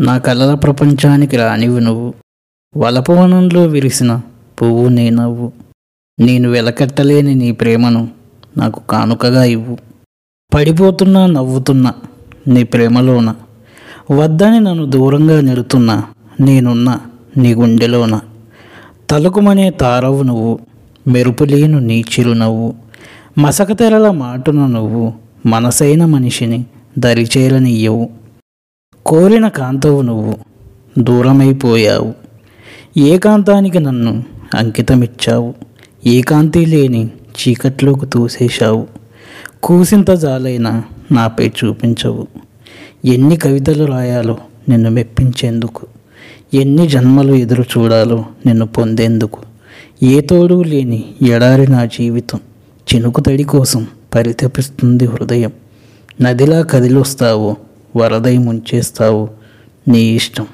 నా కలల ప్రపంచానికి రానివి నువ్వు. వలపవనంలో విరిసిన పువ్వు నీ నవ్వు. నేను వెలకట్టలేని నీ ప్రేమను నాకు కానుకగా ఇవ్వు. పడిపోతున్నా నవ్వుతున్నా నీ ప్రేమలోన. వద్దని నన్ను దూరంగా నిలుతున్నా నేనున్నా నీ గుండెలోన. తలుకుమనే తారవు నువ్వు మెరుపులేను నీ చిరునవ్వు. మసకతెరల మాటున నువ్వు మనసైన మనిషిని దరిచేరనియ్యవు. కోరిన కాంతవు నువ్వు దూరమైపోయావు. ఏకాంతానికి నన్ను అంకితమిచ్చావు. ఏకాంతి లేని చీకట్లోకి తూసేశావు. కూసింత జాలైన నాపై చూపించవు. ఎన్ని కవితలు రాయాలో నిన్ను మెప్పించేందుకు. ఎన్ని జన్మలు ఎదురు చూడాలో నిన్ను పొందేందుకు. ఏ తోడు లేని ఎడారి నా జీవితం చినుకు తడి కోసం పరితపిస్తుంది హృదయం. నదిలా కదిలొస్తావో వరదై ముంచేస్తావు నీ ఇష్టం.